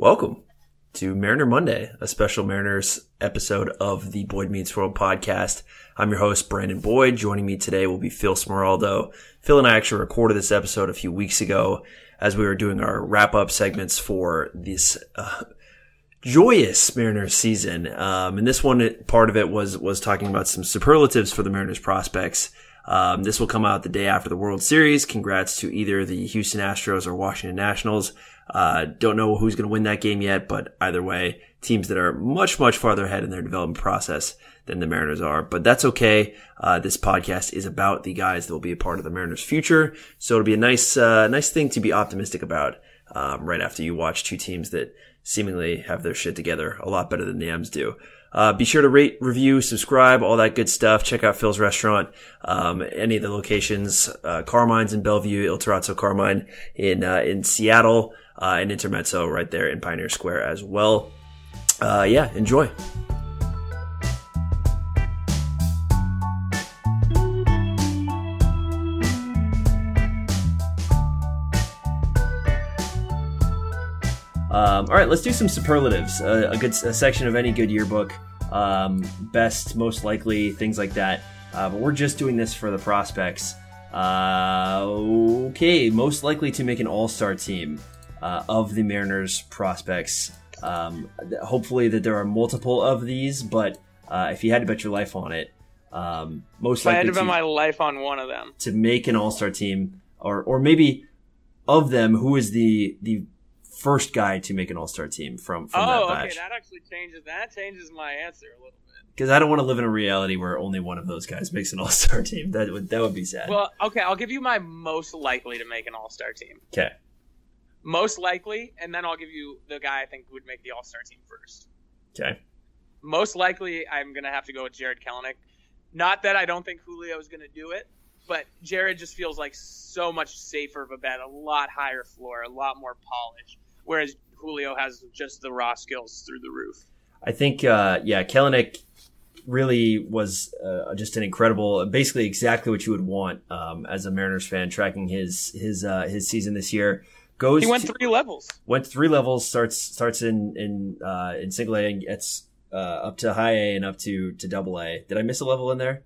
Welcome to Mariner Monday, a special Mariners episode of the Boyd Meets World podcast. I'm your host, Brandon Boyd. Joining me today will be Phil Smeraldo. Phil and I actually recorded this episode a few weeks ago as we were doing our wrap up segments for this uh, joyous Mariners season. Um, and this one, part of it was, was talking about some superlatives for the Mariners prospects. Um, this will come out the day after the World Series. Congrats to either the Houston Astros or Washington Nationals. Uh, don't know who's going to win that game yet, but either way, teams that are much, much farther ahead in their development process than the Mariners are. But that's okay. Uh, this podcast is about the guys that will be a part of the Mariners' future. So it'll be a nice, uh, nice thing to be optimistic about um, right after you watch two teams that seemingly have their shit together a lot better than the M's do. Uh, be sure to rate, review, subscribe, all that good stuff. Check out Phil's restaurant, um, any of the locations, uh, Carmine's in Bellevue, Il Terrazzo Carmine in, uh, in Seattle, uh, and Intermezzo right there in Pioneer Square as well. Uh, yeah, enjoy. Um, all right, let's do some superlatives. Uh, a good a section of any good yearbook, um, best, most likely, things like that. Uh, but we're just doing this for the prospects. Uh, okay, most likely to make an All Star team uh, of the Mariners prospects. Um, hopefully that there are multiple of these, but uh, if you had to bet your life on it, um, most If I likely had to bet my life on one of them. to make an All Star team, or or maybe of them, who is the the first guy to make an All Star team from from Oh, that okay, that actually changes. That changes my answer a little bit. Because I don't want to live in a reality where only one of those guys makes an All Star team. That would that would be sad. Well, okay, I'll give you my most likely to make an All Star team. okay, Most likely, and then I'll give you the guy I think would make the All Star team first. okay. Most likely, I'm gonna have to go with Jarred Kelenic. Not that I don't think Julio is gonna do it, but Jared just feels like so much safer of a bet, a lot higher floor, a lot more polish. Whereas Julio has just the raw skills through the roof. I think, uh, yeah, Kelenic really was uh, just an incredible, basically exactly what you would want um, as a Mariners fan tracking his his uh, his season this year. Goes He went to- three levels. went three levels. Starts starts in in uh, in single A and gets uh, up to high A and up to to double A. Did I miss a level in there?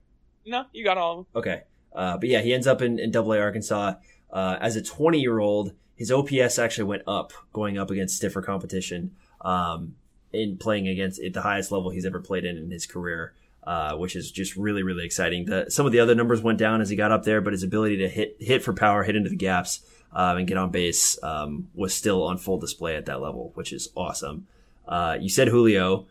No, you got all of them. Okay. Uh, but yeah, he ends up in, in Double A Arkansas uh, as a 20 year old. His OPS actually went up, going up against stiffer competition, um, in playing against at the highest level he's ever played in in his career, uh, which is just really really exciting. The, some of the other numbers went down as he got up there, but his ability to hit hit for power, hit into the gaps, um, and get on base um, was still on full display at that level, which is awesome. Uh, you said Julio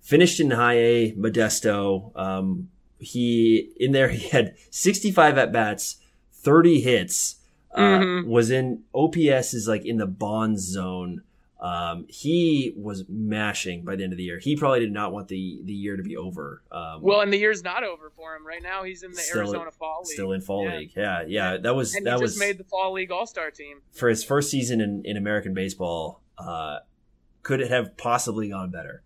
finished in high A, Modesto. Um, he in there he had 65 at bats, 30 hits. Uh, Mhm. Was in OPS is like in the bond zone. Um, he was mashing by the end of the year. He probably did not want the the year to be over. Um, Well, and the year's not over for him. Right now, he's in the Arizona Fall League. still in fall Yeah. league. Yeah, yeah, that was and that he was just made the Fall League All Star team. for his first season in, in American baseball. Uh, could it have possibly gone better?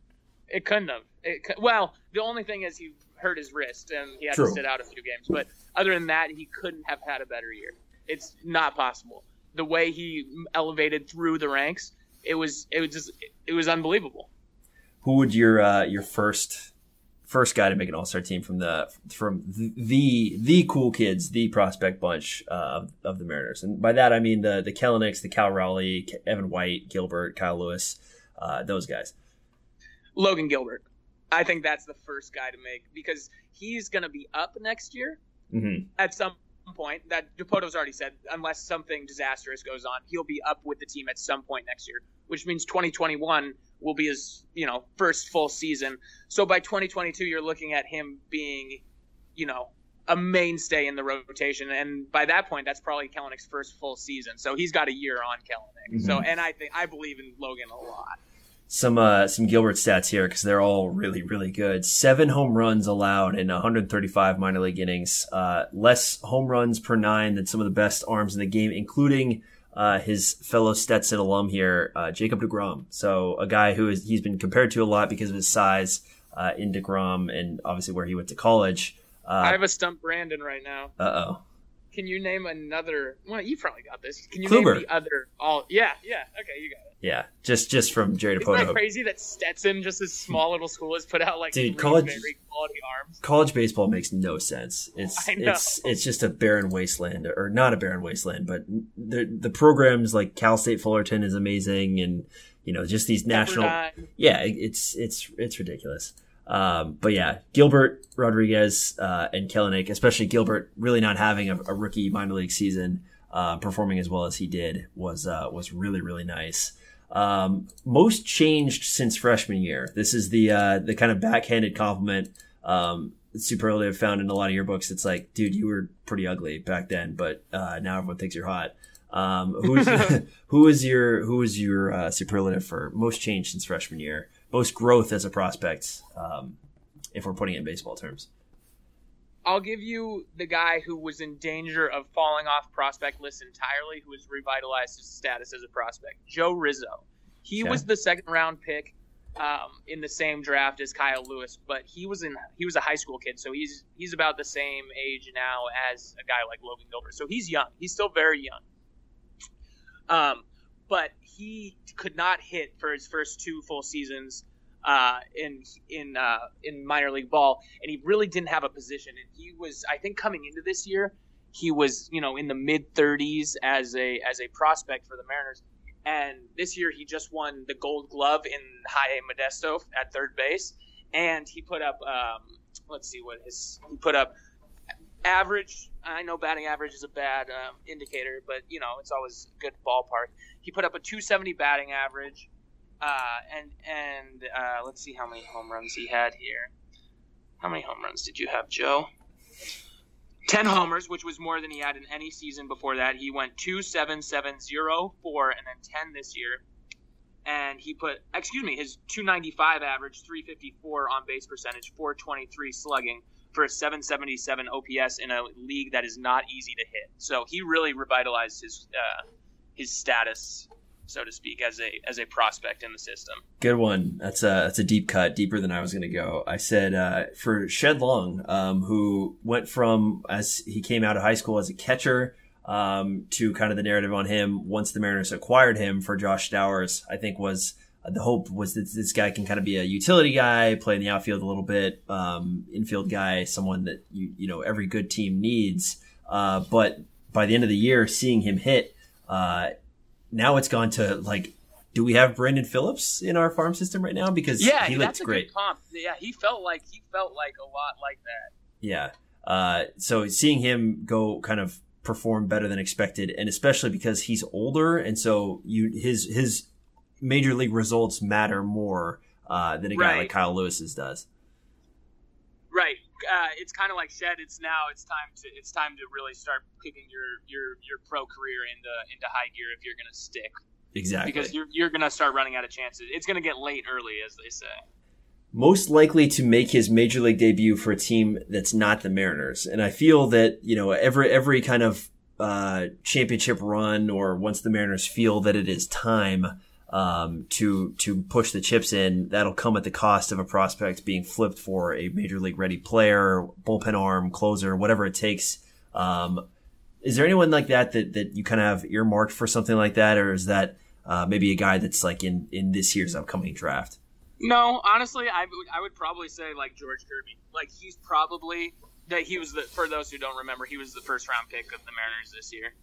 It couldn't have. It, well, the only thing is he hurt his wrist and he had True. to sit out a few games. But other than that, he couldn't have had a better year. It's not possible. The way he elevated through the ranks, it was it was just it was unbelievable. Who would your uh, your first first guy to make an All Star team from the from the the cool kids, the prospect bunch uh, of, of the Mariners, and by that I mean the the Kelenics, the Cal Raleigh, Ke- Evan White, Gilbert, Kyle Lewis, uh, those guys. Logan Gilbert. I think that's the first guy to make because he's going to be up next year Mm-hmm. at some point. That Dipoto's already said, unless something disastrous goes on, he'll be up with the team at some point next year, which means 2021 will be his, you know, first full season. So by 2022, you're looking at him being, you know, a mainstay in the rotation, and by that point, that's probably Kelenic's first full season. So he's got a year on Kelenic. So, mm-hmm. and I think I believe in Logan a lot. Some uh, some Gilbert stats here because they're all really really good. Seven home runs allowed in 135 minor league innings. Uh, less home runs per nine than some of the best arms in the game, including uh, his fellow Stetson alum here, uh, Jacob deGrom. So a guy who is he's been compared to a lot because of his size uh, in deGrom and obviously where he went to college. I Uh have a stump Brandon right now. Uh oh. Can you name another? Well, you probably got this. Can you Kluber. name the other? All yeah, yeah. Okay, you got it. Yeah, just just from Jerry Isn't that crazy that Stetson, just this small little school, has put out like Dude, college- very quality arms? College baseball makes no sense. It's it's it's just a barren wasteland, or not a barren wasteland, but the the programs like Cal State Fullerton is amazing, and you know just these national. Yeah, it's it's it's ridiculous. Um, but yeah, Gilbert Rodriguez uh, and Kelenic, especially Gilbert, really not having a, a rookie minor league season, uh, performing as well as he did was uh, was really really nice. Um, most changed since freshman year. This is the uh, the kind of backhanded compliment um, superlative found in a lot of your books. It's like, dude, you were pretty ugly back then, but uh, now everyone thinks you're hot. Um, who's who is your who is your uh, superlative for most change since freshman year? Most growth as a prospect, um, if we're putting it in baseball terms. I'll give you the guy who was in danger of falling off prospect list entirely, who has revitalized his status as a prospect. Joe Rizzo. He was the second round pick um, in the same draft as Kyle Lewis, but he was in he was a high school kid, so he's he's about the same age now as a guy like Logan Gilbert. So he's young. He's still very young. Um, but he could not hit for his first two full seasons uh, in in uh, in minor league ball, and he really didn't have a position. And he was, I think, coming into this year, he was you know in the mid 30s as a as a prospect for the Mariners. And this year, he just won the Gold Glove in High Modesto at third base, and he put up. Um, let's see what his he put up. Average. I know batting average is a bad um, indicator, but you know it's always good ballpark. He put up a 270 batting average, uh, and and uh, let's see how many home runs he had here. How many home runs did you have, Joe? Ten homers, which was more than he had in any season before that. He went two seven seven zero four, and then ten this year. And he put, excuse me, his 295 average, 354 on base percentage, 423 slugging for a 777 OPS in a league that is not easy to hit. So he really revitalized his uh, his status, so to speak, as a as a prospect in the system. Good one. That's a that's a deep cut, deeper than I was going to go. I said uh, for Shed Long, um, who went from as he came out of high school as a catcher um, to kind of the narrative on him once the Mariners acquired him for Josh Stowers. I think was uh, the hope was that this guy can kind of be a utility guy, play in the outfield a little bit, um, infield guy, someone that you you know every good team needs. Uh, but by the end of the year, seeing him hit, uh, now it's gone to like do we have Brandon Phillips in our farm system right now? Because Yeah, he a great. Yeah, he felt like he felt like a lot like that. Yeah. Uh, so seeing him go kind of perform better than expected, and especially because he's older, and so you his his major league results matter more uh, than a guy Right. like Kyle Lewis's does. Right. Uh, it's kind of like Shed. It's now. It's time to. It's time to really start kicking your your your pro career into into high gear if you're gonna stick Exactly. because you're you're gonna start running out of chances. It's gonna get late early, as they say. most likely to make his major league debut for a team that's not the Mariners. And I feel that, you know, every, every kind of, uh, championship run or once the Mariners feel that it is time, um, to, to push the chips in, that'll come at the cost of a prospect being flipped for a major league ready player, bullpen arm, closer, whatever it takes. Um, is there anyone like that that, that you kind of have earmarked for something like that? Or is that, uh, maybe a guy that's like in, in this year's upcoming draft? No, honestly, I would I would probably say like George Kirby. Like he's probably that he was the for those who don't remember, he was the first round pick of the Mariners this year.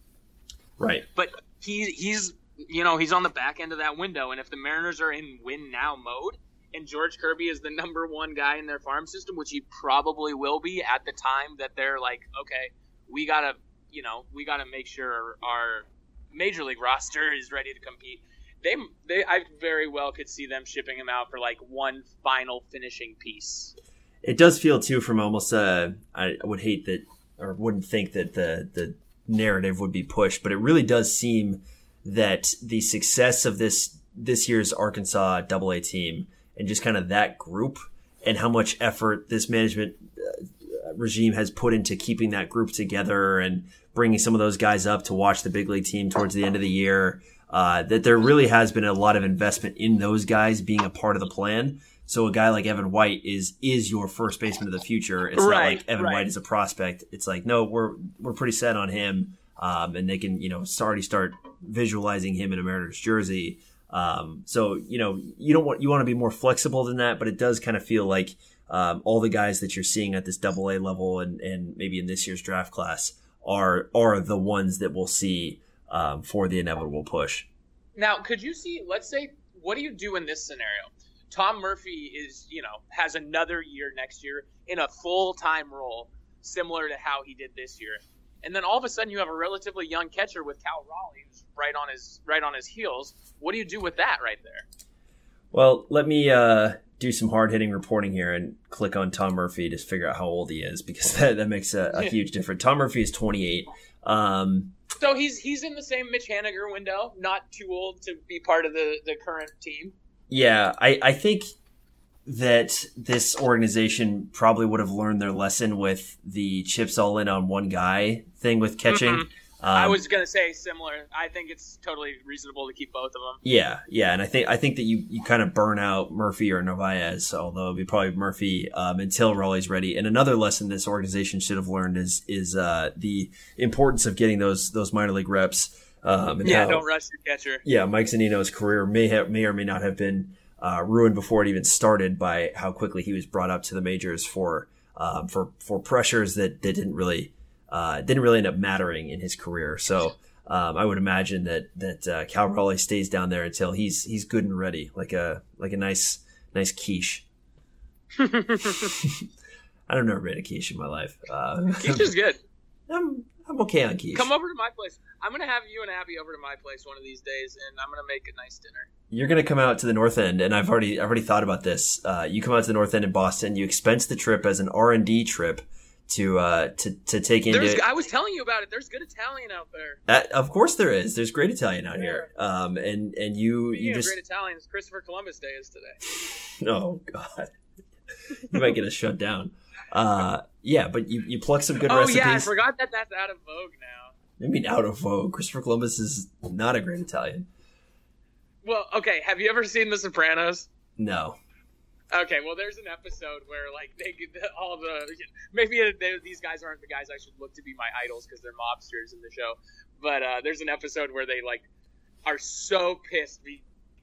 Right. But he he's you know he's on the back end of that window, and if the Mariners are in win now mode, and George Kirby is the number one guy in their farm system, which he probably will be at the time that they're like, okay, we gotta you know we gotta make sure our major league roster is ready to compete. They, they, I very well could see them shipping him out for like one final finishing piece. It does feel too from almost uh I would hate that or wouldn't think that the the narrative would be pushed, but it really does seem that the success of this this year's Arkansas Double A team and just kind of that group and how much effort this management uh, regime has put into keeping that group together and bringing some of those guys up to watch the big league team towards the end of the year. Uh, that there really has been a lot of investment in those guys being a part of the plan. So a guy like Evan White is is your first baseman of the future. It's not like Evan right. White is a prospect. It's like no, we're we're pretty set on him, um, and they can you know already start visualizing him in a Mariners jersey. Um, so you know you don't want you want to be more flexible than that, but it does kind of feel like um, all the guys that you're seeing at this double A level and and maybe in this year's draft class are are the ones that we'll see um, for the inevitable push. Now, could you see? Let's say, what do you do in this scenario? Tom Murphy is, you know, has another year next year in a full time role, similar to how he did this year. And then all of a sudden, you have a relatively young catcher with Cal Raleigh, who's right on his right on his heels. What do you do with that right there? Well, let me uh, do some hard hitting reporting here and click on Tom Murphy to figure out how old he is because that, that makes a, a huge difference. Tom Murphy is 28. Um, so he's he's in the same Mitch Haniger window, not too old to be part of the, the current team. Yeah, I, I think that this organization probably would have learned their lesson with the chips all in on one guy thing with catching. Mm-hmm. Um, I was gonna say similar. I think it's totally reasonable to keep both of them. Yeah, yeah, and I think I think that you, you kind of burn out Murphy or Narvaez, although it'd be probably Murphy um, until Raleigh's ready. And another lesson this organization should have learned is is uh, the importance of getting those those minor league reps. Um, yeah, how, don't rush your catcher. Yeah, Mike Zunino's career may have may or may not have been uh, ruined before it even started by how quickly he was brought up to the majors for um, for for pressures that, that didn't really uh, didn't really end up mattering in his career. So um, I would imagine that that uh, Cal Raleigh stays down there until he's he's good and ready, like a like a nice nice quiche. I've never made a quiche in my life. Uh, quiche is good. I'm Okay on quiche. Come over to my place. I'm gonna have you and Abby over to my place one of these days, and I'm gonna make a nice dinner. You're gonna come out to the North End, and I've already I've already thought about this. Uh, you come out to the North End in Boston. You expense the trip as an R and D trip to uh to to take into. There's, I was telling you about it. There's good Italian out there. Uh, of course there is. There's great Italian out yeah. here. Um, and and you Speaking you just great Italian. Christopher Columbus Day is today. oh God, you might get us shut down. Uh, yeah, but you you pluck some good oh, recipes. yeah, I forgot that that's out of vogue now. I mean, out of vogue. Christopher Columbus is not a great Italian. Well, okay. Have you ever seen The Sopranos? No. Okay, well, there's an episode where like they all the maybe they, these guys aren't the guys I should look to be my idols because they're mobsters in the show, but uh, there's an episode where they like are so pissed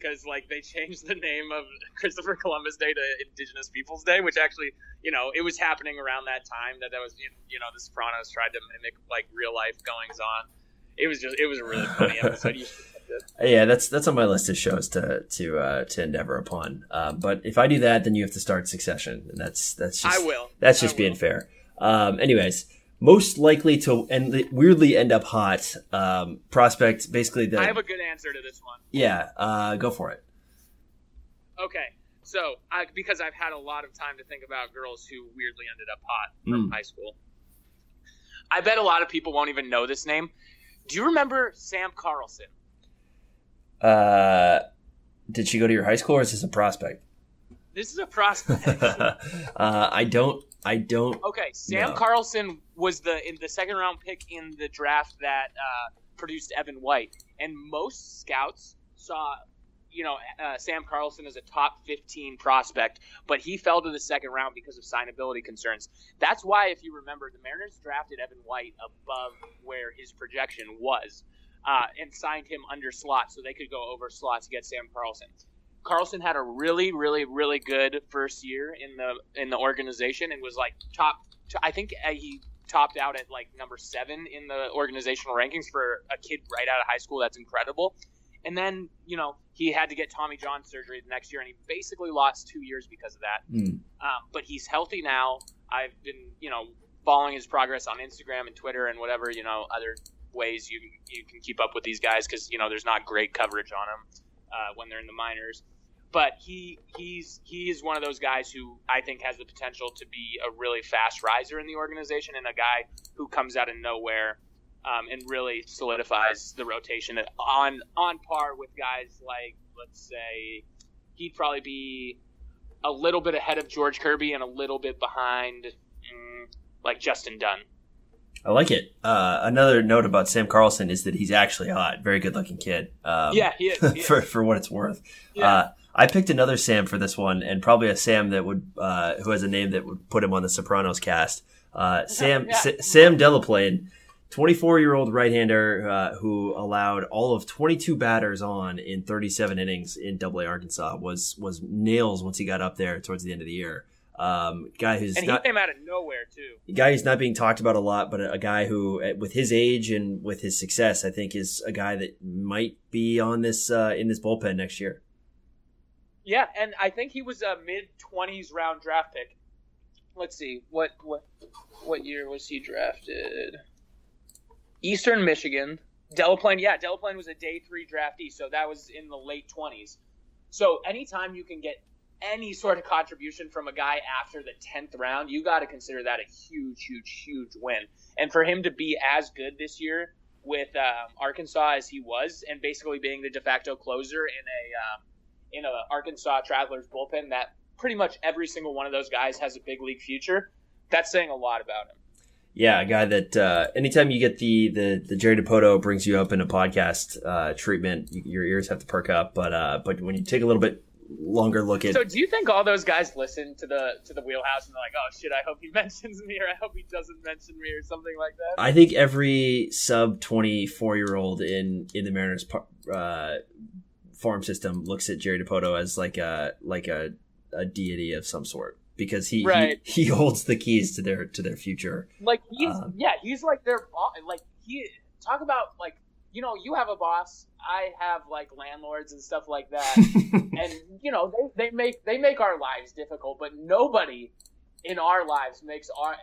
because like they changed the name of Christopher Columbus Day to Indigenous Peoples Day, which actually you know it was happening around that time that that was you know the Sopranos tried to mimic like real life goings on. It was just it was a really funny episode. You yeah, that's that's on my list of shows to to uh, to endeavor upon. Um, but if I do that, then you have to start Succession, and that's that's just I will. That's just being fair. Um, anyways, most likely to end weirdly end up hot um, prospect. Basically, the I have a good answer to this one. Yeah, uh, go for it. Okay, so I, because I've had a lot of time to think about girls who weirdly ended up hot from mm. high school. I bet a lot of people won't even know this name. Do you remember Sam Carlson? Uh, did she go to your high school, or is this a prospect? This is a prospect. uh, I don't. I don't. Okay, Sam know. Carlson was the in the second round pick in the draft that uh, produced Evan White, and most scouts saw, you know, uh, Sam Carlson as a top 15 prospect, but he fell to the second round because of signability concerns. That's why, if you remember, the Mariners drafted Evan White above where his projection was uh, and signed him under slot so they could go over slot to get Sam Carlson. Carlson had a really, really, really good first year in the in the organization and was like top. I think uh, he topped out at like number seven in the organizational rankings for a kid right out of high school. That's incredible. And then you know he had to get Tommy John surgery the next year, and he basically lost two years because of that. Mm. Um, but he's healthy now. I've been you know following his progress on Instagram and Twitter and whatever you know other ways you you can keep up with these guys because you know there's not great coverage on them uh, when they're in the minors. But he he's he is one of those guys who I think has the potential to be a really fast riser in the organization and a guy who comes out of nowhere um, and really solidifies the rotation on on par with guys like let's say he'd probably be a little bit ahead of George Kirby and a little bit behind mm, like Justin Dunn. I like it. Uh, another note about Sam Carlson is that he's actually hot. Very good looking kid. Um, yeah, he is, he is. for for what it's worth. Yeah. Uh, I picked another Sam for this one, and probably a Sam that would uh, who has a name that would put him on the Sopranos cast. Uh, Sam yeah. S- Sam Delaplane 24 year old right hander uh, who allowed all of 22 batters on in 37 innings in Double A Arkansas was was nails once he got up there towards the end of the year. Um, guy who's and not, he came out of nowhere too. guy who's not being talked about a lot, but a, a guy who, with his age and with his success, I think is a guy that might be on this uh, in this bullpen next year. Yeah, and I think he was a mid twenties round draft pick. Let's see what what what year was he drafted? Eastern Michigan. Delaplane, yeah, Delaplane was a day three draftee, so that was in the late twenties. So anytime you can get any sort of contribution from a guy after the tenth round, you got to consider that a huge, huge, huge win. And for him to be as good this year with um, Arkansas as he was, and basically being the de facto closer in a um, in a Arkansas Travelers bullpen that pretty much every single one of those guys has a big league future. That's saying a lot about him. Yeah, a guy that uh, anytime you get the the the Jerry Dipoto brings you up in a podcast uh, treatment, you, your ears have to perk up. But uh, but when you take a little bit longer look at, So, do you think all those guys listen to the to the wheelhouse and they're like, "Oh shit, I hope he mentions me, or I hope he doesn't mention me, or something like that"? I think every sub twenty four year old in in the Mariners uh, farm system looks at Jerry Dipoto as like a like a, a deity of some sort because he, Right. he he holds the keys to their to their future. Like he's Um, yeah, he's like their boss. Like he talk about like you know you have a boss, I have like landlords and stuff like that, and you know they, they make they make our lives difficult, but nobody in our lives makes our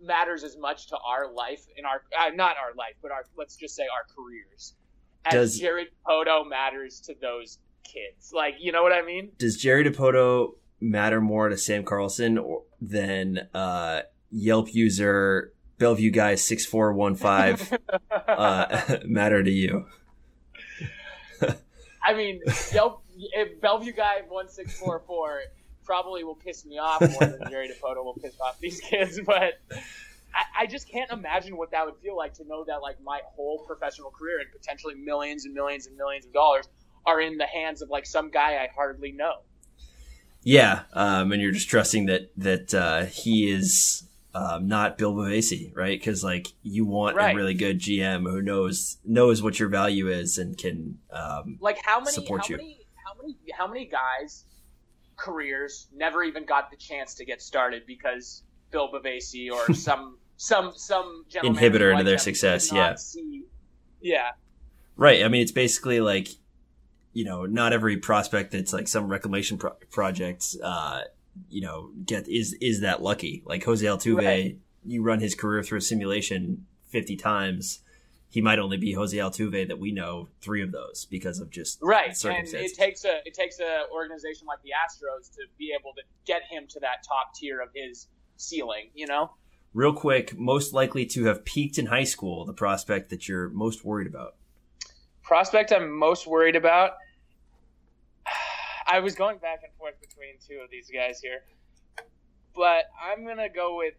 matters as much to our life in our uh, not our life, but our let's just say our careers as Does- Jared Poto matters to those kids. Like you know what I mean? Does Jerry Dipoto matter more to Sam Carlson or, than uh, Yelp user Bellevue guy six four one five uh, matter to you? I mean, if Bellevue guy one six four four probably will piss me off more than Jerry Dipoto will piss off these kids, but I, I just can't imagine what that would feel like to know that like my whole professional career and potentially millions and millions and millions of dollars are in the hands of like some guy I hardly know. Yeah, um, and you're just trusting that that uh, he is um, not Bill Bavasi, right? Because like you want Right. a really good GM who knows knows what your value is and can. Um, Like how many Support how you. many how many how many guys careers never even got the chance to get started because Bill Bavasi or some some some gentleman Inhibitor into their success, yeah. see- yeah. right. I mean, it's basically like you know, not every prospect that's like some reclamation pro- project, uh, you know, get is is that lucky. Like Jose Altuve, Right. you run his career through a simulation fifty times. He might only be Jose Altuve that we know three of those because of just Right, and it takes a it takes a organization like the Astros to be able to get him to that top tier of his ceiling. You know, Real quick, most likely to have peaked in high school, the prospect that you're most worried about. prospect I'm most worried about. I was going back and forth between two of these guys here, but I'm gonna go with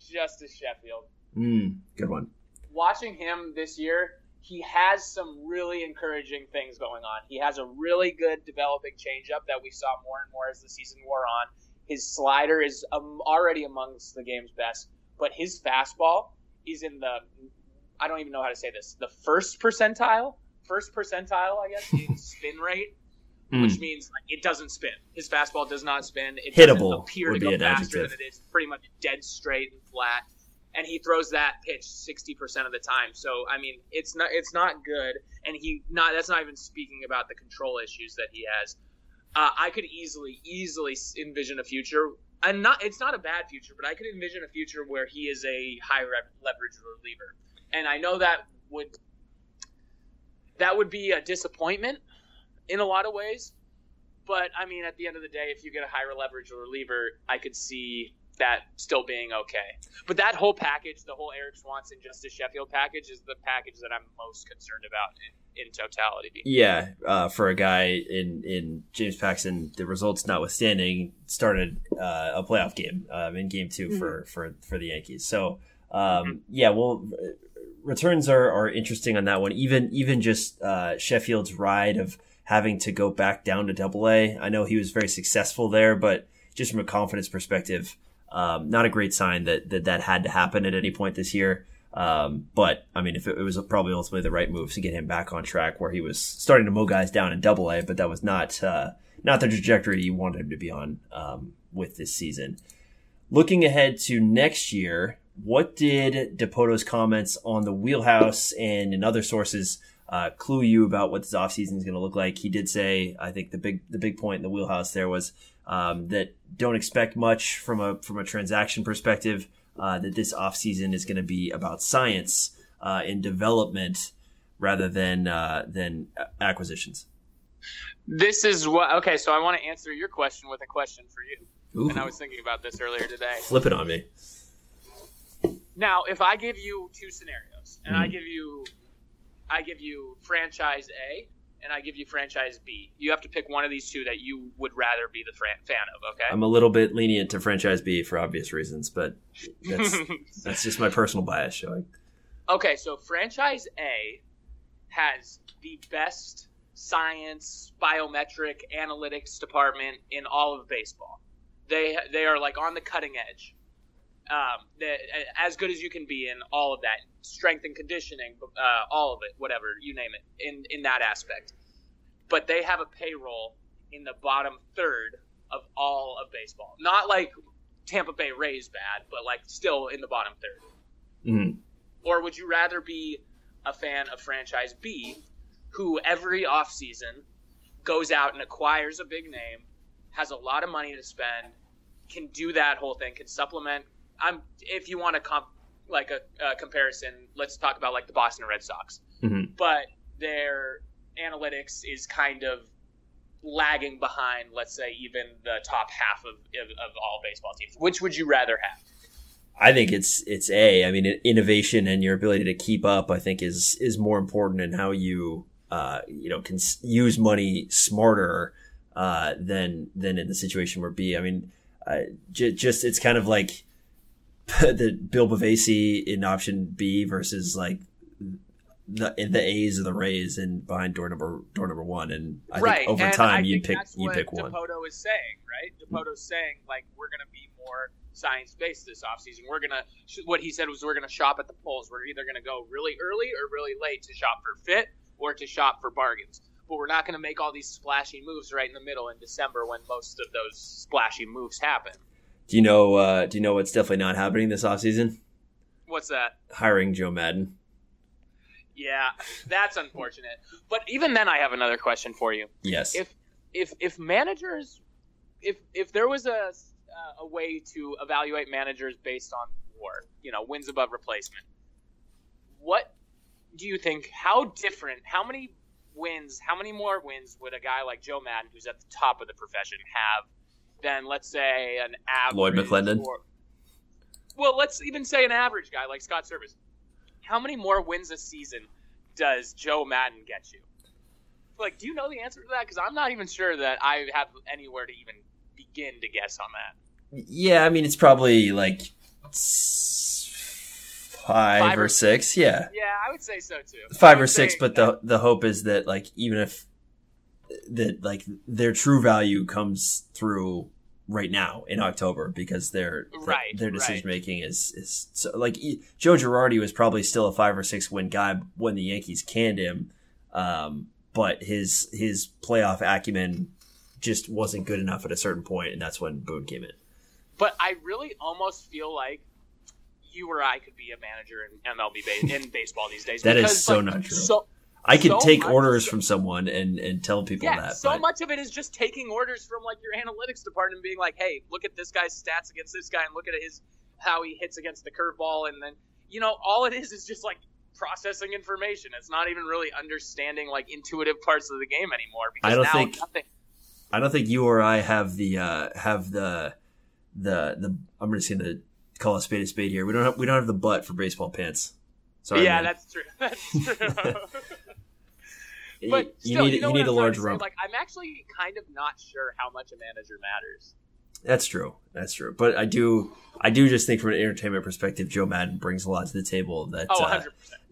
Justus Sheffield. Mm, good one. Watching him this year, he has some really encouraging things going on. He has a really good developing changeup that we saw more and more as the season wore on. His slider is um, already amongst the game's best, but his fastball is in the I don't even know how to say this. The first percentile, first percentile, I guess, in spin rate, Mm. which means like it doesn't spin. His fastball does not spin. It Hittable doesn't appear to go an faster adjective. than it is. Pretty much dead straight and flat. And he throws that pitch sixty percent of the time. So I mean, it's not it's not good. And he not that's not even speaking about the control issues that he has. Uh, I could easily easily envision a future. And not it's not a bad future, but I could envision a future where he is a high leverage reliever. And I know that would that would be a disappointment in a lot of ways. But I mean, at the end of the day, if you get a higher leverage or reliever, I could see that still being okay. But that whole package, the whole Erik Swanson Justus Sheffield package, is the package that I'm most concerned about in, in totality. Yeah, uh, for a guy in in James Paxton, the results notwithstanding, started uh, a playoff game um, in Game 2 for for for the Yankees. So um, yeah, well, returns are are interesting on that one. Even even just uh, Sheffield's ride of having to go back down to Double A. I know he was very successful there, but just from a confidence perspective, um, not a great sign that that that had to happen at any point this year. Um, but I mean, if it, it, was probably ultimately the right move to get him back on track where he was starting to mow guys down in double A, but that was not, uh, not the trajectory you wanted him to be on, um, with this season. Looking ahead to next year, what did Dipoto's comments on the wheelhouse and in other sources uh, clue you about what this offseason is going to look like? He did say, I think the big the big point in the wheelhouse there was um, that don't expect much from a from a transaction perspective. Uh, that this offseason is going to be about science uh, and development rather than uh, than acquisitions. This is what okay. So I want to answer your question with a question for you. Ooh. And I was thinking about this earlier today. Flip it on me. Now, if I give you two scenarios, and mm. I hmm. give you, I give you franchise A, and I give you franchise B, you have to pick one of these two that you would rather be the fan of. Okay. I'm a little bit lenient to franchise B for obvious reasons, but that's, that's just my personal bias showing. Okay, so franchise A has the best science, biometric, analytics department in all of baseball. They they are like on the cutting edge um, as good as you can be in all of that strength and conditioning, uh, all of it, whatever you name it, in in that aspect. But they have a payroll in the bottom third of all of baseball. Not like Tampa Bay Rays bad, but like still in the bottom 3rd mm-hmm. Or would you rather be a fan of franchise B, who every offseason goes out and acquires a big name, has a lot of money to spend, can do that whole thing, can supplement I'm if you want to comp like a, a, comparison, let's talk about like the Boston Red Sox. Mm-hmm. But their analytics is kind of lagging behind, let's say, even the top half of, of, of all baseball teams. Which would you rather have? I think it's it's a. I mean, innovation and your ability to keep up. I think is is more important in how you uh, you know can use money smarter uh, than than in the situation where B. I mean, uh, j- just it's kind of like the Bill Bavasi in option B versus like the the A's or the Rays and behind door number door number one, and I right. think over and time you pick you pick one. Dipoto is saying right. Mm-hmm. Dipoto's saying like we're gonna be more science based this offseason. We're gonna what he said was we're gonna shop at the poles. We're either gonna go really early or really late to shop for fit or to shop for bargains. But we're not gonna make all these splashy moves right in the middle in December when most of those splashy moves happen. Do you know? Uh, do you know what's definitely not happening this offseason? What's that? Hiring Joe Maddon. Yeah, that's unfortunate. But even then, I have another question for you. Yes. If if if managers, if if there was a a way to evaluate managers based on WAR, you know, wins above replacement, what do you think? How different? How many wins? How many more wins would a guy like Joe Maddon, who's at the top of the profession, have than let's say an average Lloyd McClendon. Or, well, let's even say an average guy like Scott Servais. How many more wins a season does Joe Maddon get you? Like, do you know the answer to that? Because I'm not even sure that I have anywhere to even begin to guess on that. Yeah, I mean it's probably like five, five or, or six. Yeah. Yeah, I would say so too. Five or six, but the the hope is that like even if that like their true value comes through right now in October because their right, their decision making right. is is so, like Joe Girardi was probably still a five or six win guy when the Yankees canned him, um, but his his playoff acumen just wasn't good enough at a certain point, and that's when Boone came in. But I really almost feel like you or I could be a manager in MLB in baseball these days. that is so like, not true. So I can so take orders from someone and, and tell people yeah, that. So but... much of it is just taking orders from like your analytics department, and being like, "Hey, look at this guy's stats against this guy, and look at his how he hits against the curveball," and then you know, all it is is just like processing information. It's not even really understanding like intuitive parts of the game anymore. Because I don't now think nothing... I don't think you or I have the uh, have the the the I'm just going to call a spade a spade here. We don't have, we don't have the butt for baseball pants. Sorry, yeah, man. that's true. That's true. but you, still, need you, know you need a large room. Like I'm actually kind of not sure how much a manager matters. That's true. That's true. But I do, I do just think from an entertainment perspective, Joe Maddon brings a lot to the table that oh, uh,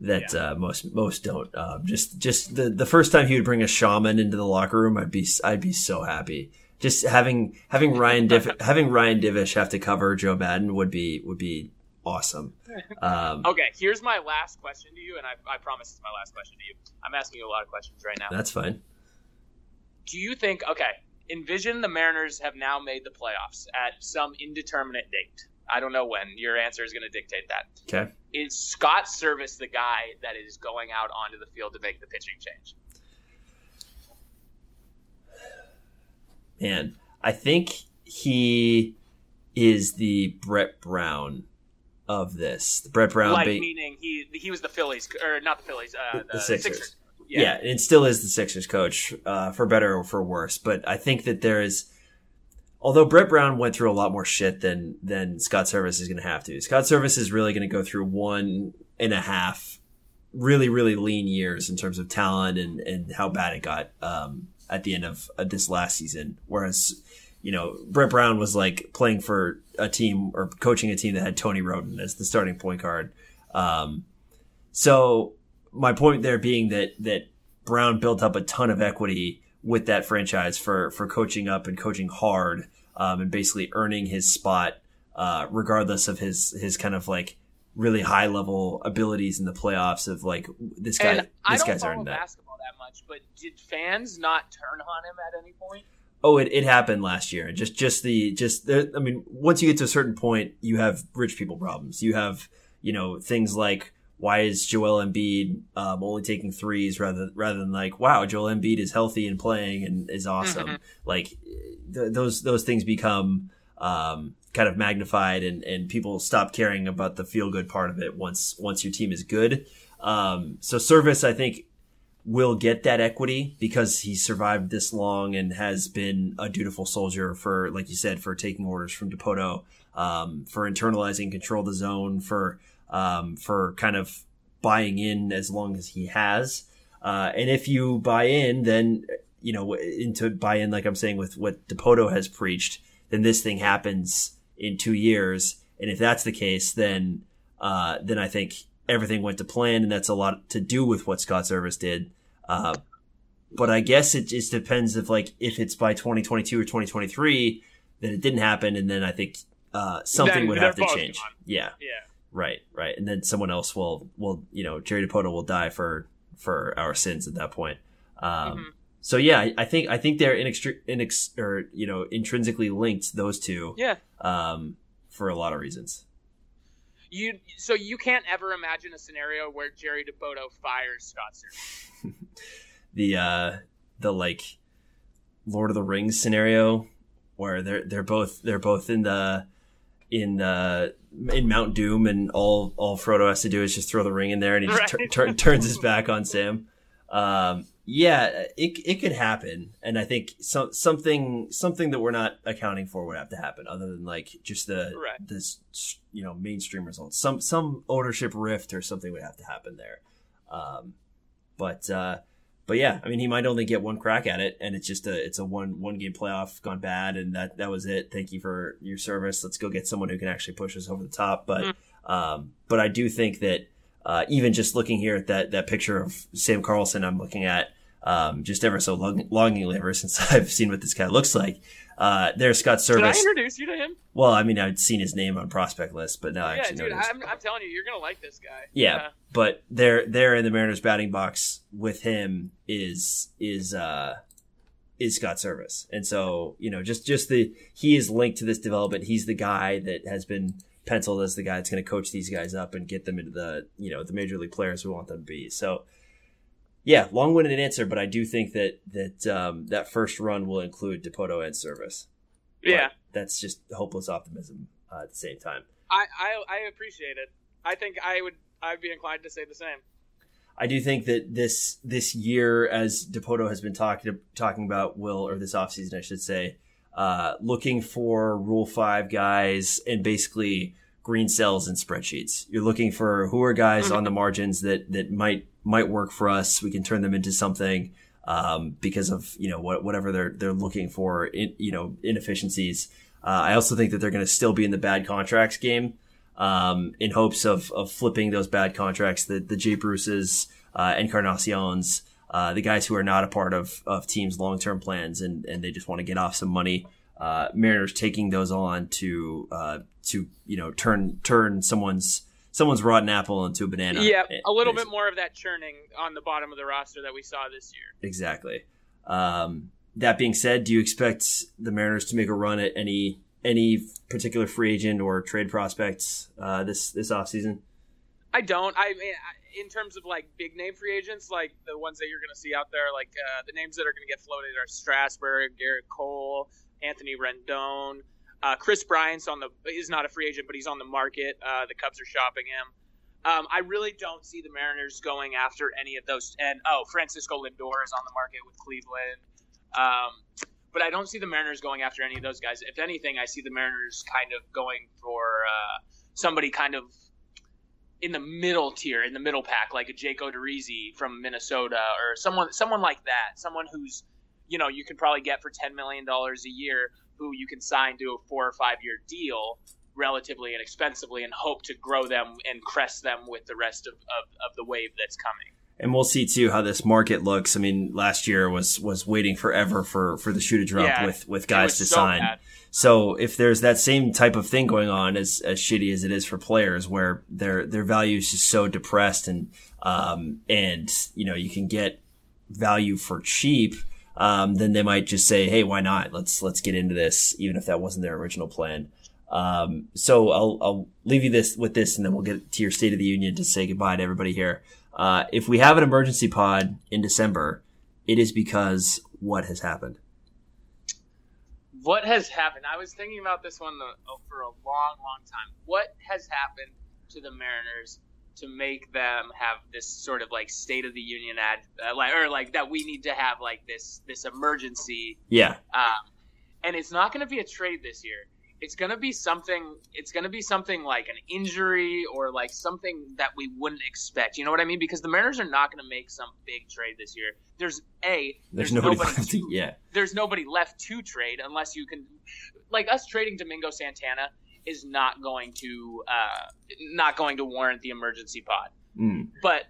that yeah. uh, most most don't. Uh, just just the the first time he would bring a shaman into the locker room, I'd be I'd be so happy. Just having having Ryan Div- having Ryan Divish have to cover Joe Maddon would be would be awesome. Um, okay, here's my last question to you, and I, I promise it's my last question to you. I'm asking you a lot of questions right now. That's fine. Do you think? Okay, envision the Mariners have now made the playoffs at some indeterminate date. I don't know when. Your answer is going to dictate that. Okay. Is Scott Servais the guy that is going out onto the field to make the pitching change? Man, I think he is the Brett Brown of this. The Brett Brown, like ba- meaning he he was the Phillies or not the Phillies, uh, the, the Sixers. Sixers. Yeah. yeah, and still is the Sixers coach, uh, for better or for worse. But I think that there is, although Brett Brown went through a lot more shit than than Scott Servais is going to have to. Scott Servais is really going to go through one and a half really really lean years in terms of talent and and how bad it got um, at the end of uh, this last season. Whereas you know, Brett Brown was like playing for a team or coaching a team that had Tony Wroten as the starting point guard. Um, so my point there being that that Brown built up a ton of equity with that franchise for for coaching up and coaching hard um, and basically earning his spot uh, regardless of his his kind of like really high level abilities in the playoffs of like this guy and this I guy's don't earned that. basketball that much, but did fans not turn on him at any point? Oh, it, it happened last year. Just just the just the, I mean, once you get to a certain point, you have rich people problems. You have you know things like why is Joel Embiid um, only taking threes rather rather than like wow Joel Embiid is healthy and playing and is awesome. Mhm. Like th- those those things become um, kind of magnified and and people stop caring about the feel good part of it once once your team is good. Um, so Servais, I think, will get that equity because he survived this long and has been a dutiful soldier for, like you said, for taking orders from Dipoto, um, for internalizing control of the zone, for um, for kind of buying in as long as he has. Uh, and if you buy in, then you know into buy in, like I'm saying with what Dipoto has preached, then this thing happens in two years. And if that's the case, then uh, then I think everything went to plan, and that's a lot to do with what Scott Servais did. Uh, but I guess it just depends if like if it's by 2022 or 2023 that it didn't happen, and then I think uh, something Then would have to change. gone. Yeah, Yeah. right, right, and then someone else will will you know Jerry Dipoto will die for for our sins at that point. Um, Mhm. So yeah, I, I think I think they're inextri- inex- or you know intrinsically linked those two Yeah. um, for a lot of reasons. You so you can't ever imagine a scenario where Jerry Dipoto fires Scott the uh the like Lord of the Rings scenario where they're they're both they're both in the in the in Mount Doom and all all Frodo has to do is just throw the ring in there and he just tur- tur- turns his back on Sam. Um yeah, it it could happen and I think some something something that we're not accounting for would have to happen other than like just the Right. this you know mainstream results. Some some ownership rift or something would have to happen there. Um but uh but yeah, I mean, he might only get one crack at it, and it's just a it's a one one game playoff gone bad, and that that was it. Thank you for your service. Let's go get someone who can actually push us over the top. But um, but I do think that uh, even just looking here at that that picture of Sam Carlson, I'm looking at um, just ever so long, longingly ever since I've seen what this guy looks like. Uh, there's Scott Servais. Did I introduce you to him? Well, I mean, I'd seen his name on prospect list, but now I yeah, actually dude. know. I'm, I'm telling you, you're gonna like this guy. Yeah, but there, there in the Mariners batting box with him is is uh is Scott Servais, and so you know, just just the he is linked to this development. He's the guy that has been penciled as the guy that's going to coach these guys up and get them into the you know the major league players we want them to be. So. Yeah, long-winded answer, but I do think that that um, that first run will include Dipoto and Servais. But yeah. that's just hopeless optimism uh, at the same time. I, I I appreciate it. I think I would I'd be inclined to say the same. I do think that this this year, as Dipoto has been talking talking about, will or this offseason, I should say, uh, looking for Rule Five guys and basically green cells and spreadsheets. You're looking for who are guys on the margins that that might might work for us. We can turn them into something um, because of you know what, whatever they're they're looking for. In, you know inefficiencies. Uh, I also think that they're going to still be in the bad contracts game um, in hopes of, of flipping those bad contracts, the, the Jay Bruces, uh, Encarnaciones, uh, the guys who are not a part of, of teams' long term plans and, and they just want to get off some money uh, Mariners taking those on to uh, to you know turn turn someone's someone's rotten apple into a banana. Yeah, a little bit more of that churning on the bottom of the roster that we saw this year. Exactly. Um, that being said, do you expect the Mariners to make a run at any any particular free agent or trade prospects uh, this this offseason? I don't. I mean, in terms of like big name free agents, like the ones that you're going to see out there, like uh, the names that are going to get floated are Strasburg, Gerrit Cole, Anthony Rendon. Uh, Kris Bryant's on the is not a free agent, but he's on the market. Uh, the Cubs are shopping him. Um, I really don't see the Mariners going after any of those. And oh, Francisco Lindor is on the market with Cleveland. Um, but I don't see the Mariners going after any of those guys. If anything, I see the Mariners kind of going for uh, somebody kind of in the middle tier, in the middle pack, like a Jake Odorizzi from Minnesota or someone someone like that. Someone who's you know you could probably get for ten million dollars a year, who you can sign to a four or five year deal relatively inexpensively and hope to grow them and crest them with the rest of, of, of the wave that's coming and we'll see too how this market looks. I mean, last year was was waiting forever for for the shoe to drop yeah, with with guys to so sign. Bad. So if there's that same type of thing going on, as as shitty as it is for players, where their their value is just so depressed, and um and you know you can get value for cheap. Um, then they might just say, "Hey, why not? Let's let's get into this," even if that wasn't their original plan. Um, so I'll I'll leave you this with this, and then we'll get to your State of the Union to say goodbye to everybody here. Uh, if we have an emergency pod in December, it is because what has happened. What has happened? I was thinking about this one uh, for a long, long time. What has happened to the Mariners to make them have this sort of like State of the Union ad, uh, like or like that we need to have like this this emergency. Yeah. Um, and it's not going to be a trade this year. It's gonna be something it's gonna be something like an injury or like something that we wouldn't expect. You know what i mean? Because the mariners are not gonna make some big trade this year. There's a there's, there's nobody, nobody to, yeah. there's nobody left to trade unless you can like us trading domingo santana is not going to uh not going to warrant the emergency pod mm. but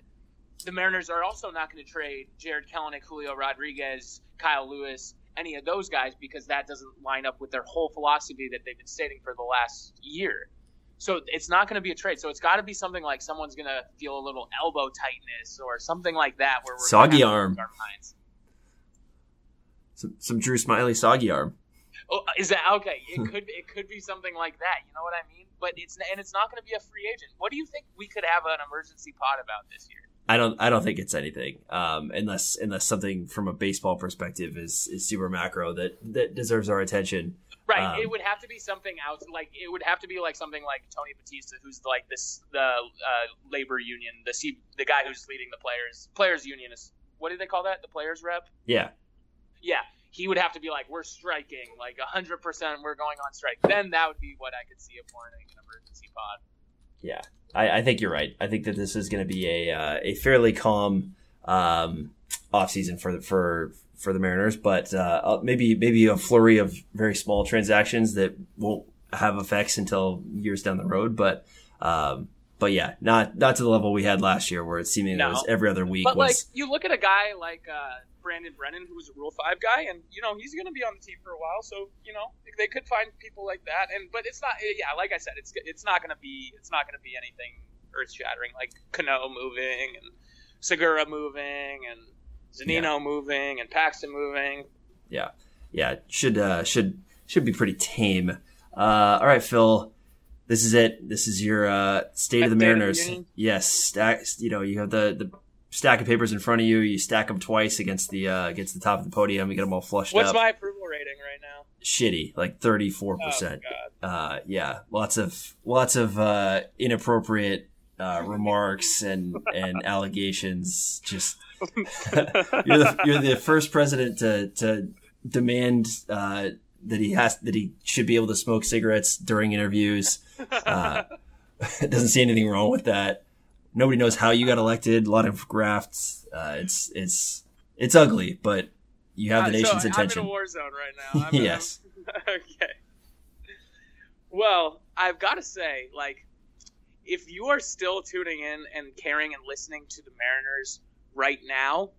the mariners are also not going to trade jarred kelenic julio rodriguez kyle lewis any of those guys because that doesn't line up with their whole philosophy that they've been stating for the last year. So it's not going to be a trade. So it's got to be something like someone's going to feel a little elbow tightness or something like that where we're soggy arm. Some, some Drew Smyly soggy arm. Oh, is that okay? It could it could be something like that. You know what I mean? But it's and it's not going to be a free agent. What do you think we could have an emergency pod about this year? I don't I don't think it's anything um, unless unless something from a baseball perspective is is super macro that that deserves our attention. Right. Um, it would have to be something out like it would have to be like something like Tony Batista, who's like this the uh, labor union, the C, the guy who's leading the players players union is what do they call that? The players rep. Yeah. Yeah. He would have to be like, we're striking, like hundred percent, we're going on strike. Then that would be what I could see a warning an emergency pod. Yeah. I, I think you're right. I think that this is going to be a uh, a fairly calm um, off season for the, for for the Mariners, but uh, uh, maybe maybe a flurry of very small transactions that won't have effects until years down the road. But um, but yeah, not not to the level we had last year, where it seemingly no. was every other week. But was, like you look at a guy like uh, Brandon Brennan, who was a Rule Five guy, and you know he's going to be on the team for a while. So you know they could find people like that. And but it's not. Yeah, like I said, it's it's not going to be it's not going to be anything earth shattering like Cano moving and Segura moving and Zunino yeah. moving and Paxton moving. Yeah, yeah, should uh, should should be pretty tame. Uh, all right, Phil. This is it. This is your uh, state of the Mariners. yes. You know, you have the the stack of papers in front of you. You stack them twice against the uh, against the top of the podium. You get them all flushed What's up. my approval rating right now? Shitty, like thirty four percent. Oh, uh, yeah, lots of lots of uh, inappropriate uh, remarks and and allegations. Just you're the you're the first president to to demand uh, that he has that he should be able to smoke cigarettes during interviews. Uh, doesn't see anything wrong with that nobody knows how you got elected. A lot of grafts. Uh, it's it's it's ugly, but you have the uh, nation's so attention. I'm in a war zone right now. yes. okay. Well, I've got to say, like, if you are still tuning in and caring and listening to the Mariners right now,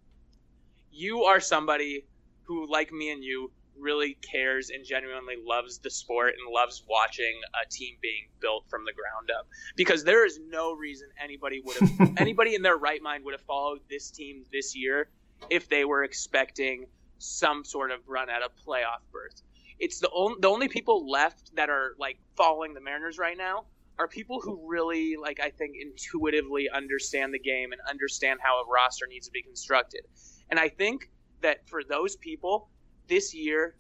you are somebody who, like me and you, really cares and genuinely loves the sport and loves watching a team being built from the ground up. Because there is no reason anybody would have anybody in their right mind would have followed this team this year if they were expecting some sort of run at a playoff berth. It's the only the only people left that are like following the Mariners right now are people who really like I think intuitively understand the game and understand how a roster needs to be constructed. And I think that for those people this year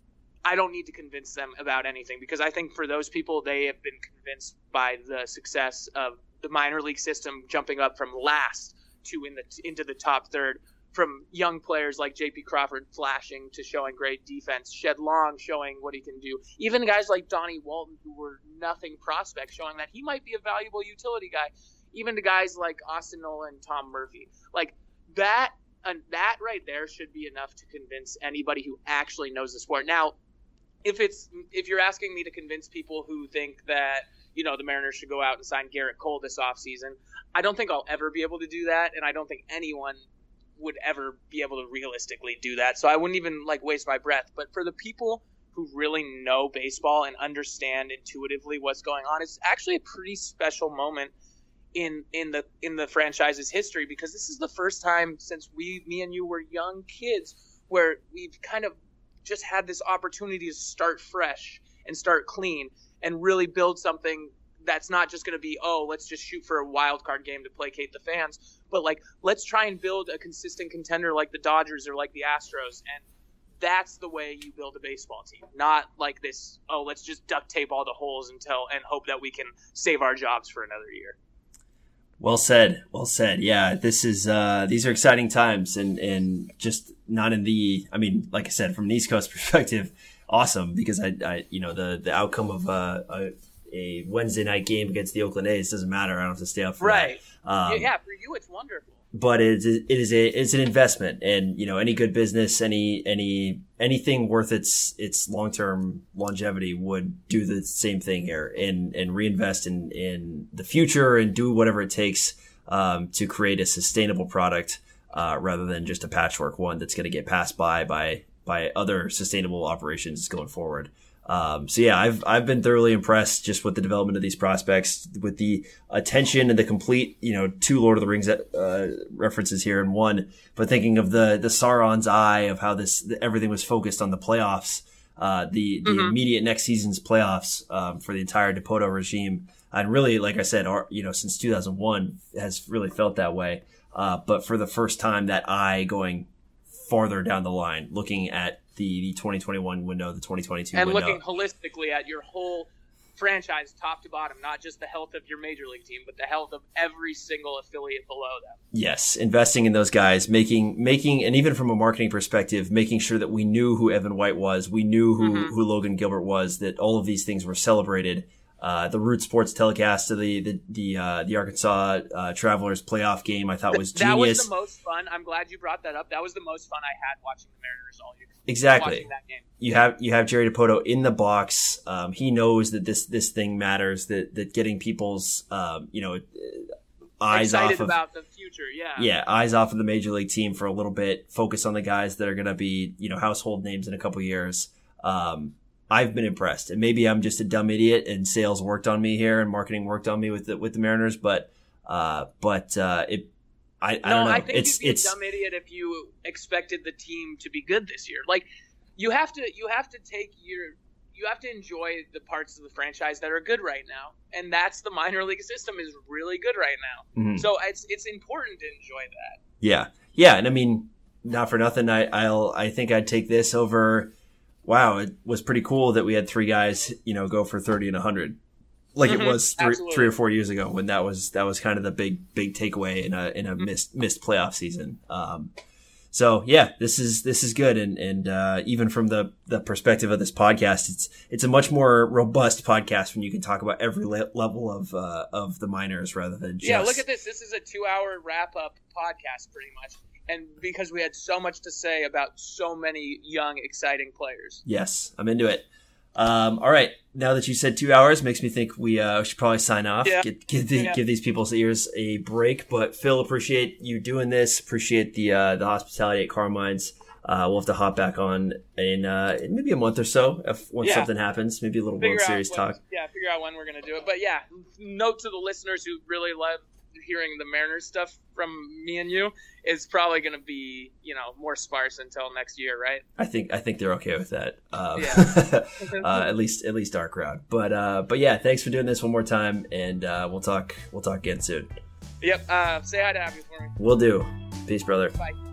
I don't need to convince them about anything because I think for those people they have been convinced by the success of the minor league system jumping up from last to in the into the top third from young players like J.P. Crawford flashing to showing great defense, Shed Long showing what he can do, even guys like Donnie Walton who were nothing prospects showing that he might be a valuable utility guy, even to guys like Austin Nola, Tom Murphy, like that. And that right there should be enough to convince anybody who actually knows the sport. Now, if it's if you're asking me to convince people who think that you know the Mariners should go out and sign Gerrit Cole this offseason, I don't think I'll ever be able to do that, and I don't think anyone would ever be able to realistically do that. So I wouldn't even like waste my breath. But for the people who really know baseball and understand intuitively what's going on, it's actually a pretty special moment in in the in the franchise's history because this is the first time since we me and you were young kids where we've kind of just had this opportunity to start fresh and start clean and really build something that's not just going to be oh let's just shoot for a wild card game to placate the fans but like let's try and build a consistent contender like the Dodgers or like the Astros and that's the way you build a baseball team not like this oh let's just duct tape all the holes until and hope that we can save our jobs for another year well said well said yeah this is uh these are exciting times and and just not in the i mean like i said from an east coast perspective awesome because i i you know the the outcome of uh, a a Wednesday night game against the Oakland A's doesn't matter. I don't have to stay up for right. Um, yeah, for you it's wonderful. But it is, it is a it's an investment, and you know any good business, any any anything worth its its long term longevity would do the same thing here, and and reinvest in in the future and do whatever it takes um, to create a sustainable product uh, rather than just a patchwork one that's going to get passed by by by other sustainable operations going forward. Um, so yeah, I've I've been thoroughly impressed just with the development of these prospects, with the attention and the complete, you know, two Lord of the Rings uh, references here in one. But thinking of the the Sauron's eye of how this everything was focused on the playoffs, uh, the the mm-hmm. immediate next season's playoffs um, for the entire Dipoto regime, and really, like I said, our, you know, since 2001 has really felt that way. Uh, but for the first time, that eye going farther down the line, looking at the, the 2021 window, the 2022 and window. looking holistically at your whole franchise top to bottom, not just the health of your major league team, but the health of every single affiliate below them. Yes, investing in those guys, making making and even from a marketing perspective, making sure that we knew who Evan White was, we knew who mm-hmm. who Logan Gilbert was, that all of these things were celebrated uh, the Root Sports telecast of the the the, uh, the Arkansas uh, Travelers playoff game, I thought was genius. That was the most fun. I'm glad you brought that up. That was the most fun I had watching the Mariners all year. Exactly. You have you have Jerry Dipoto in the box. Um, he knows that this this thing matters. That that getting people's um, you know uh, eyes Excited off of about the future. Yeah. Yeah, eyes off of the major league team for a little bit. Focus on the guys that are going to be you know household names in a couple years. Um, I've been impressed, and maybe I'm just a dumb idiot, and sales worked on me here, and marketing worked on me with the with the Mariners, but uh, but uh, it. I, I no, don't know. I think it's you'd be it's a dumb idiot if you expected the team to be good this year. Like you have to you have to take your you have to enjoy the parts of the franchise that are good right now, and that's the minor league system is really good right now. Mhm. So it's it's important to enjoy that. Yeah, yeah, and I mean, not for nothing. I I'll I think I'd take this over. Wow, it was pretty cool that we had three guys, you know, go for thirty and hundred, like Mhm, it was three, absolutely. three or four years ago when that was that was kind of the big big takeaway in a in Mm-hmm. a missed missed playoff season. Um, so yeah, this is this is good, and and uh, even from the the perspective of this podcast, it's it's a much more robust podcast when you can talk about every le- level of uh, of the minors rather than just Yeah, look at this. This is a two-hour wrap-up podcast, pretty much, and because we had so much to say about so many young, exciting players. Yes, I'm into it. Um, all right, now that you said two hours, makes me think we uh, should probably sign off. Yeah. Get, give, the, Yeah. give these people's ears a break. But Phil, appreciate you doing this. Appreciate the uh, the hospitality at Carmine's. uh, we'll have to hop back on in, uh, in maybe a month or so if once Yeah. something happens. Maybe a little Figure World Series when- talk. Yeah, figure out when we're gonna do it. But yeah, note to the listeners who really love hearing the Mariners stuff from me and you is probably gonna be you know more sparse until next year, right? I think I think they're okay with that. Um, Yeah. uh, at least at least our crowd. But uh, but yeah, thanks for doing this one more time, and uh, we'll talk we'll talk again soon. Yep. Uh, say hi to Abby for me. We'll do. Peace, brother. Bye.